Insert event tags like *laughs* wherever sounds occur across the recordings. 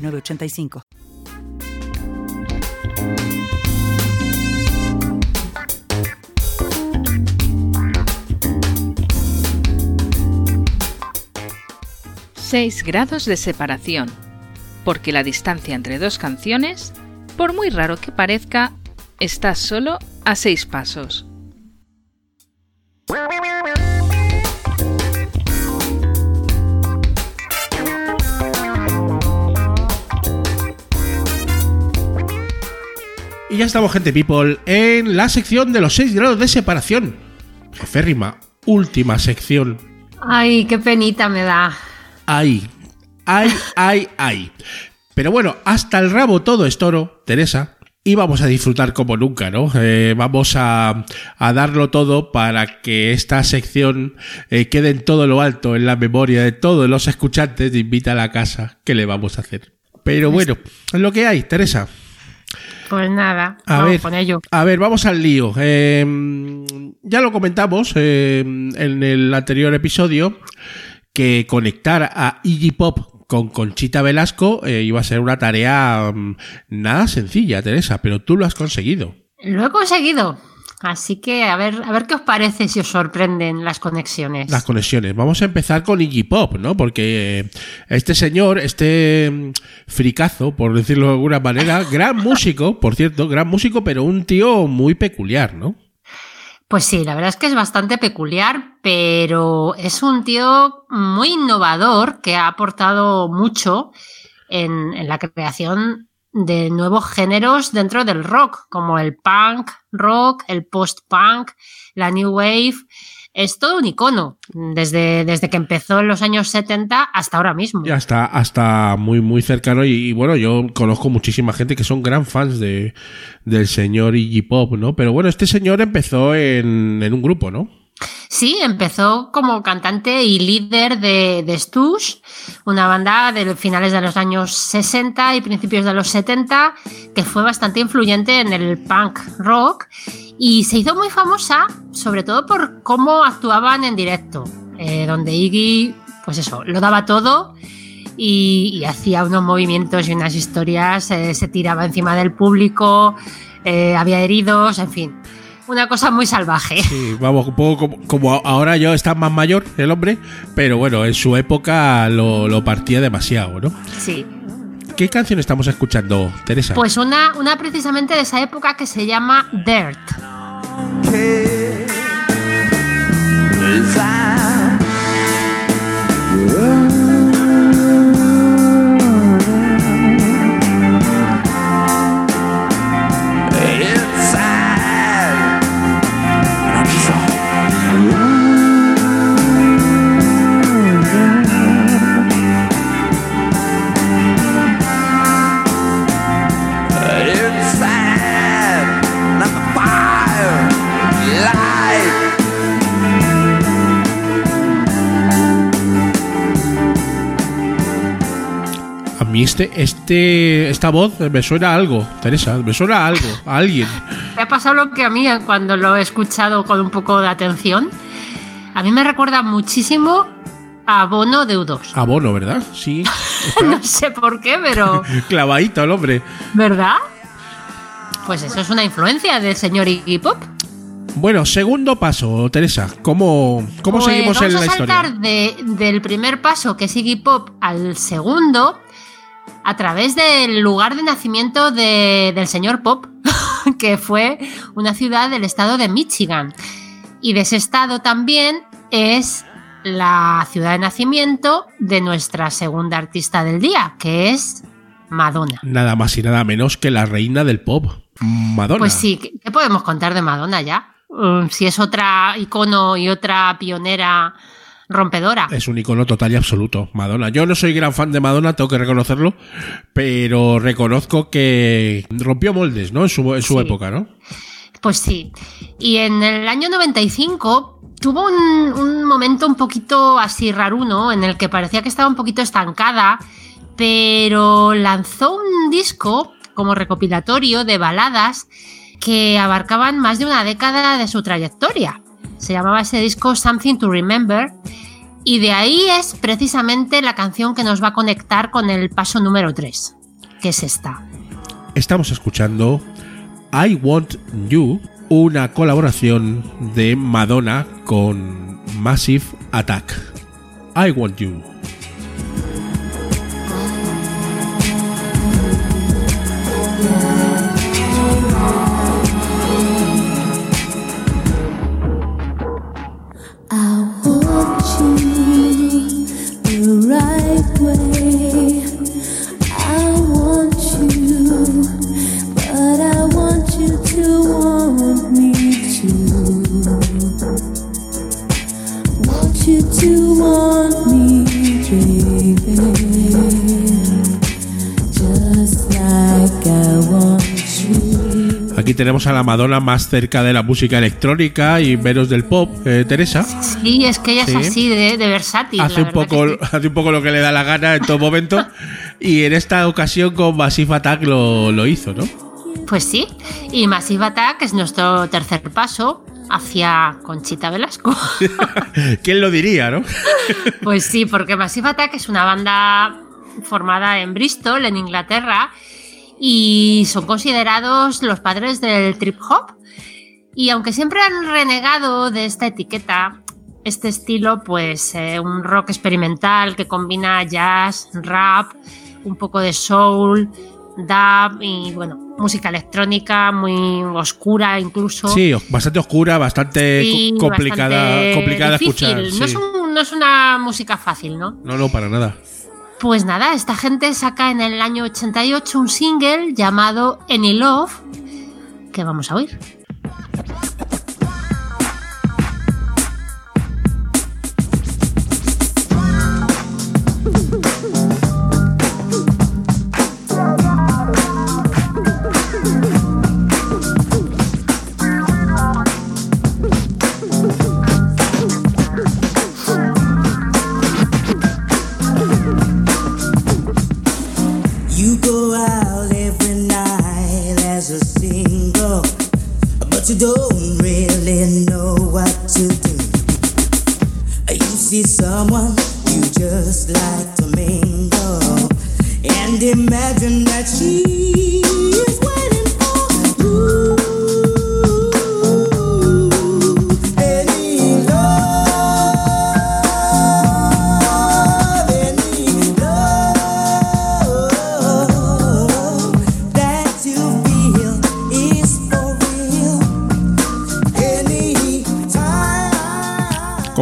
906985. Seis grados de separación, porque la distancia entre dos canciones, por muy raro que parezca, está solo a seis pasos. Ya estamos, gente people, en la sección de los 6 grados de separación. Jeférrima, última sección. Ay, qué penita me da. Ay, ay, ay, ay. Pero bueno, hasta el rabo todo es toro, Teresa. Y vamos a disfrutar como nunca, ¿no? Eh, vamos a, a, darlo todo para que esta sección eh, quede en todo lo alto, en la memoria de todos los escuchantes de Invita a la Casa. ¿Qué le vamos a hacer? Pero bueno, es lo que hay, Teresa. Pues nada, a vamos ver, con ello. A ver, vamos al lío. Eh, ya lo comentamos eh, en el anterior episodio que conectar a Iggy Pop con Conchita Velasco eh, iba a ser una tarea um, nada sencilla, Teresa, pero tú lo has conseguido. Lo he conseguido. Así que a ver, a ver qué os parece si os sorprenden las conexiones. Las conexiones. Vamos a empezar con Iggy Pop, ¿no? Porque eh, este señor, este fricazo, por decirlo de alguna manera, *laughs* gran músico, por cierto, gran músico, pero un tío muy peculiar, ¿no? Pues sí, la verdad es que es bastante peculiar, pero es un tío muy innovador que ha aportado mucho en, en la creación de nuevos géneros dentro del rock, como el punk rock, el post-punk, la new wave. Es todo un icono, desde, desde que empezó en los años 70 hasta ahora mismo. Y hasta, hasta muy, muy cercano. Y, y, bueno, yo conozco muchísima gente que son gran fans de, del señor Iggy Pop, ¿no? Pero bueno, este señor empezó en, en un grupo, ¿no? Sí, empezó como cantante y líder de, de Stush, una banda de finales de los años 60 y principios de los 70 que fue bastante influyente en el punk rock y se hizo muy famosa sobre todo por cómo actuaban en directo, eh, donde Iggy, pues eso, lo daba todo y, y hacía unos movimientos y unas historias, eh, se tiraba encima del público, eh, había heridos, en fin una cosa muy salvaje. Sí, vamos, un poco como, como, ahora yo está más mayor el hombre, pero bueno, en su época lo, lo, partía demasiado, ¿no? Sí. ¿Qué canción estamos escuchando, Teresa? Pues una, una precisamente de esa época que se llama Dirt. Este, este, esta voz me suena a algo, Teresa, me suena a algo, a alguien. Me ha pasado lo que a mí cuando lo he escuchado con un poco de atención. A mí me recuerda muchísimo a Bono de U2. A Bono, ¿verdad? Sí. *laughs* no sé por qué, pero. *laughs* Clavadito el hombre. ¿Verdad? Pues eso es una influencia del señor Iggy Pop. Bueno, segundo paso, Teresa. ¿Cómo, cómo pues seguimos vamos en la a historia? saltar de, del primer paso, que es Iggy Pop, al segundo, a través del lugar de nacimiento de, del señor Pop, *laughs* que fue una ciudad del estado de Michigan. Y de ese estado también es la ciudad de nacimiento de nuestra segunda artista del día, que es Madonna. Nada más y nada menos que la reina del pop, Madonna. Pues sí, ¿qué podemos contar de Madonna ya? Um, si es otra icono y otra pionera rompedora. Es un icono total y absoluto, Madonna. Yo no soy gran fan de Madonna, tengo que reconocerlo, pero reconozco que rompió moldes, ¿no? En su, en su Sí. época, ¿no? Pues sí. Y en el año 95 tuvo un, un momento un poquito así raruno en el que parecía que estaba un poquito estancada, pero lanzó un disco como recopilatorio de baladas que abarcaban más de una década de su trayectoria. Se llamaba ese disco Something to Remember y de ahí es precisamente la canción que nos va a conectar con el paso número 3, que es esta. Estamos escuchando I Want You, una colaboración de Madonna con Massive Attack. I Want You. Tenemos a la Madonna más cerca de la música electrónica y menos del pop, eh, Teresa. Sí, es que ella Sí. es así de, de versátil. Hace un, poco, sí. *laughs* hace un poco lo que le da la gana en todo momento. *laughs* y en esta ocasión con Massive Attack lo, lo hizo, ¿no? Pues sí. Y Massive Attack es nuestro tercer paso hacia Conchita Velasco. *laughs* ¿Quién lo diría, no? pues sí, porque Massive Attack es una banda formada en Bristol, en Inglaterra, y son considerados los padres del trip hop. Y aunque siempre han renegado de esta etiqueta, este estilo, pues eh, un rock experimental que combina jazz, rap, un poco de soul, dub y bueno, música electrónica muy oscura incluso. Sí, bastante oscura, bastante Sí, complicada, bastante complicada difícil. escuchar. No, es un- no es una música fácil, ¿no? No, no, para nada. Pues nada, esta gente saca en el año 88 un single llamado Any Love, que vamos a oír. Single, but you don't really know what to do. You see someone you just like to mingle and imagine that she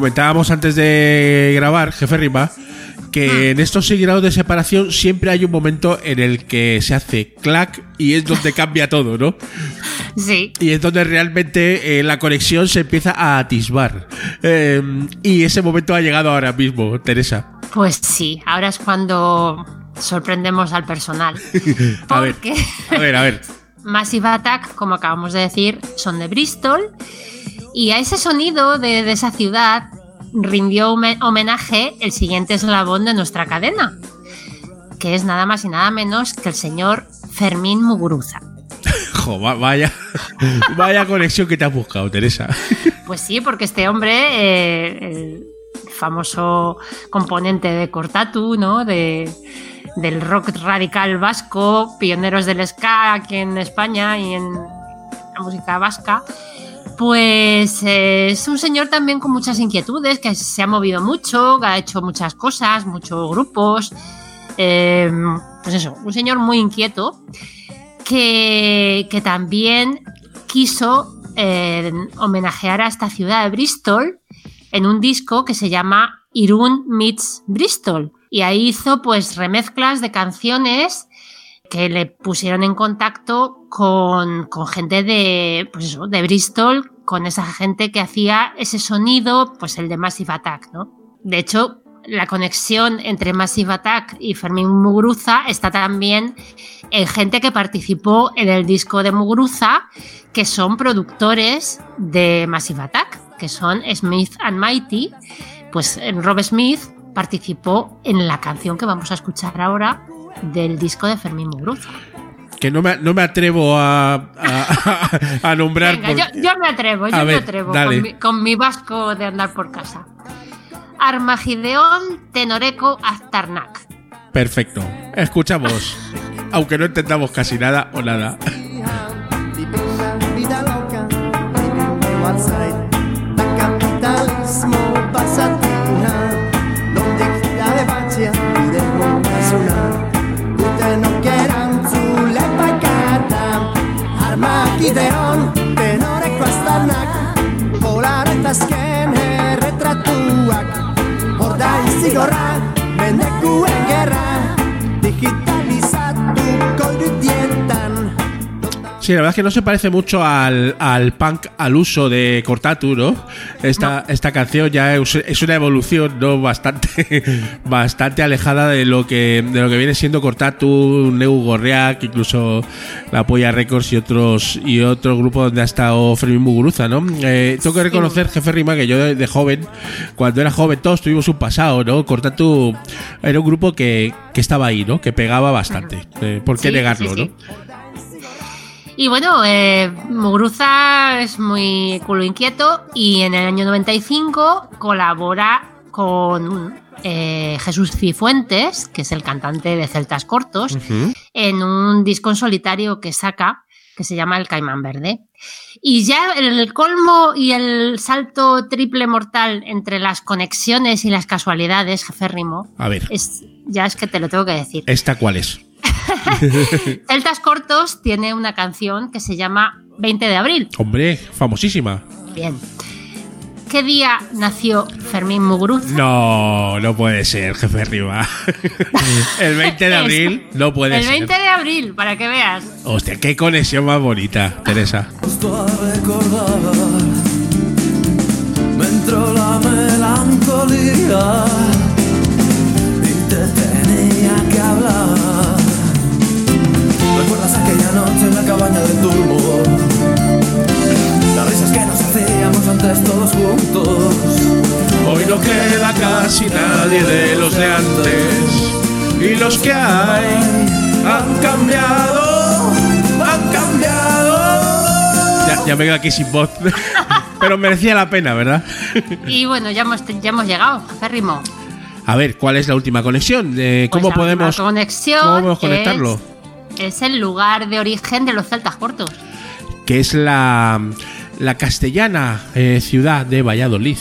Comentábamos antes de grabar, jefe Rima, que en estos seis grados de separación siempre hay un momento en el que se hace clac y es donde *laughs* cambia todo, ¿no? Sí, Y es donde realmente eh, la conexión se empieza a atisbar. Eh, y ese momento ha llegado ahora mismo, Teresa. pues sí, ahora es cuando sorprendemos al personal. *laughs* A ver, a ver, a *laughs* ver. Massive Attack, como acabamos de decir, son de Bristol. Y a ese sonido de, de esa ciudad rindió home- homenaje el siguiente eslabón de nuestra cadena, que es nada más y nada menos que el señor Fermín Muguruza. *laughs* Jo, va- vaya, *laughs* vaya conexión que te has buscado, Teresa. *laughs* Pues sí, porque este hombre, eh, el famoso componente de Cortatu, ¿no? De, del rock radical vasco, pioneros del ska aquí en España y en la música vasca, pues eh, es un señor también con muchas inquietudes, que se ha movido mucho, que ha hecho muchas cosas, muchos grupos. eh, pues eso, un señor muy inquieto que, también quiso eh, homenajear a esta ciudad de Bristol en un disco que se llama Irún Meets Bristol. Y ahí hizo pues remezclas de canciones que le pusieron en contacto con, con gente de, pues de Bristol, con esa gente que hacía ese sonido, pues el de Massive Attack, ¿no? de hecho, la conexión entre Massive Attack y Fermín Muguruza está también en gente que participó en el disco de Muguruza, que son productores de Massive Attack, que son Smith and Mighty. Pues eh, Rob Smith participó en la canción que vamos a escuchar ahora del disco de Fermín Muguruza. Que no me, no me atrevo a, a, a nombrar. Venga, yo, yo me atrevo, yo A me ver, atrevo con mi, con mi vasco de andar por casa. Armagideón Tenoreco Aztarnak. Perfecto. Escuchamos. *laughs* Aunque no entendamos casi nada o nada. *laughs* horda izigorra, mendekuen gerra, digitalizatuko Sí, la verdad es que no se parece mucho al, al punk al uso de Cortatu, ¿no? Esta, esta canción ya es, es una evolución, ¿no? Bastante, *laughs* bastante alejada de lo que de lo que viene siendo Cortatu, Neu Gorriak, incluso la Polla Records y otros y otros grupos donde ha estado Fermín Muguruza, ¿no? Eh, tengo que reconocer, jefe Rima, que yo de, de joven, cuando era joven, todos tuvimos un pasado, ¿no? Cortatu era un grupo que, que estaba ahí, ¿no? Que pegaba bastante. Eh, ¿Por qué Sí, negarlo, sí, sí. no? Y bueno, eh, Muguruza es muy culo inquieto y en el año 95 colabora con eh, Jesús Cifuentes, que es el cantante de Celtas Cortos, en un disco en solitario que saca, que se llama El Caimán Verde. Y ya el colmo y el salto triple mortal entre las conexiones y las casualidades, jefe Rimo, A ver, es, ya es que te lo tengo que decir. ¿esta cuál es? *laughs* Celtas Cortos tiene una canción que se llama 20 de abril. Hombre, famosísima. Bien. ¿Qué día nació Fermín Muguruza? No, no puede ser, jefe Riva. *laughs* El 20 de abril no puede El ser. 20 de abril, para que veas. Hostia, qué conexión más bonita, Teresa. Justo a recordar me entró la melancolía noche en la cabaña del turbo? Las risas que nos hacíamos antes todos juntos. Hoy no queda casi nadie de los de antes. Y los que hay han cambiado, han cambiado. Ya, ya me quedo aquí sin voz. *laughs* Pero merecía la pena, ¿verdad? Y bueno, ya hemos, ya hemos llegado, Férrimo. A ver, ¿cuál es la última conexión? Eh, ¿Cómo Pues la podemos, conexión cómo podemos conectarlo? Es, es el lugar de origen de los celtas cortos. Que es la, la castellana eh, ciudad de Valladolid.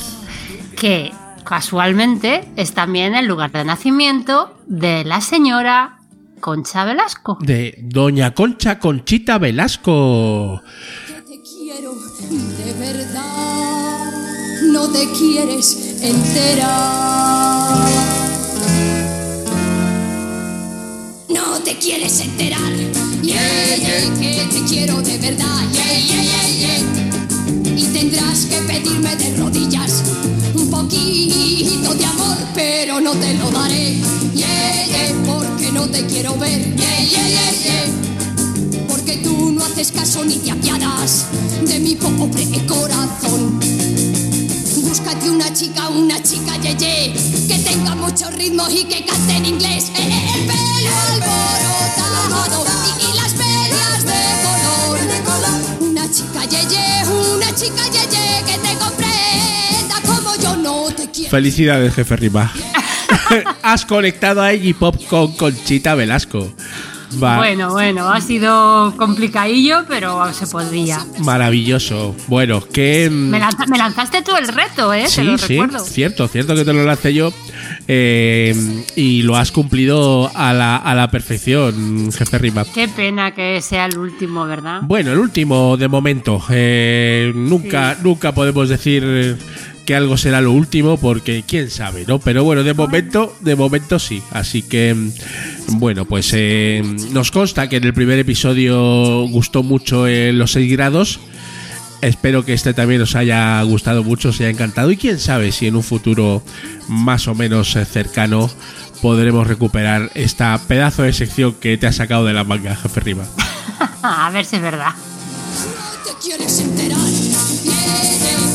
Que casualmente es también el lugar de nacimiento de la señora Concha Velasco. De Doña Concha Conchita Velasco. te quiero de verdad, no te quieres enterar. No te quieres enterar, yeah, yeah, que te quiero de verdad, yeah, yeah, yeah, yeah. Y tendrás que pedirme de rodillas un poquito de amor, pero no te lo daré, yeah, yeah, porque no te quiero ver, yeah, yeah, yeah, yeah. Porque tú no haces caso ni te apiadas de mi pobre corazón. Búscate una chica, una chica yeye, que tenga mucho ritmo y que cante en inglés. Eh, eh, El Felicidades, jefe Rima. *laughs* Has conectado a Iggy Pop con Conchita Velasco. Va, Bueno, bueno, ha sido complicadillo, pero se podía. Maravilloso. Bueno, que. Me, lanza- me lanzaste tú el reto, ¿eh? te Sí, lo sí, recuerdo. cierto, cierto que te lo lancé yo. eh, y lo has cumplido a la, a la perfección, jefe Rima. Qué pena que sea el último, ¿verdad? Bueno, el último de momento. Eh, nunca, nunca podemos decir que algo será lo último, porque quién sabe, ¿no? Pero bueno, de momento, de momento sí. Así que, mm, bueno, pues eh, nos consta que en el primer episodio gustó mucho eh, los 6 grados. Espero que este también os haya gustado mucho, os haya encantado y quién sabe si en un futuro más o menos eh, cercano podremos recuperar esta pedazo de sección que te ha sacado de la manga, jefe Riva. *laughs* A ver si es verdad. te quieres enterar. Yeah,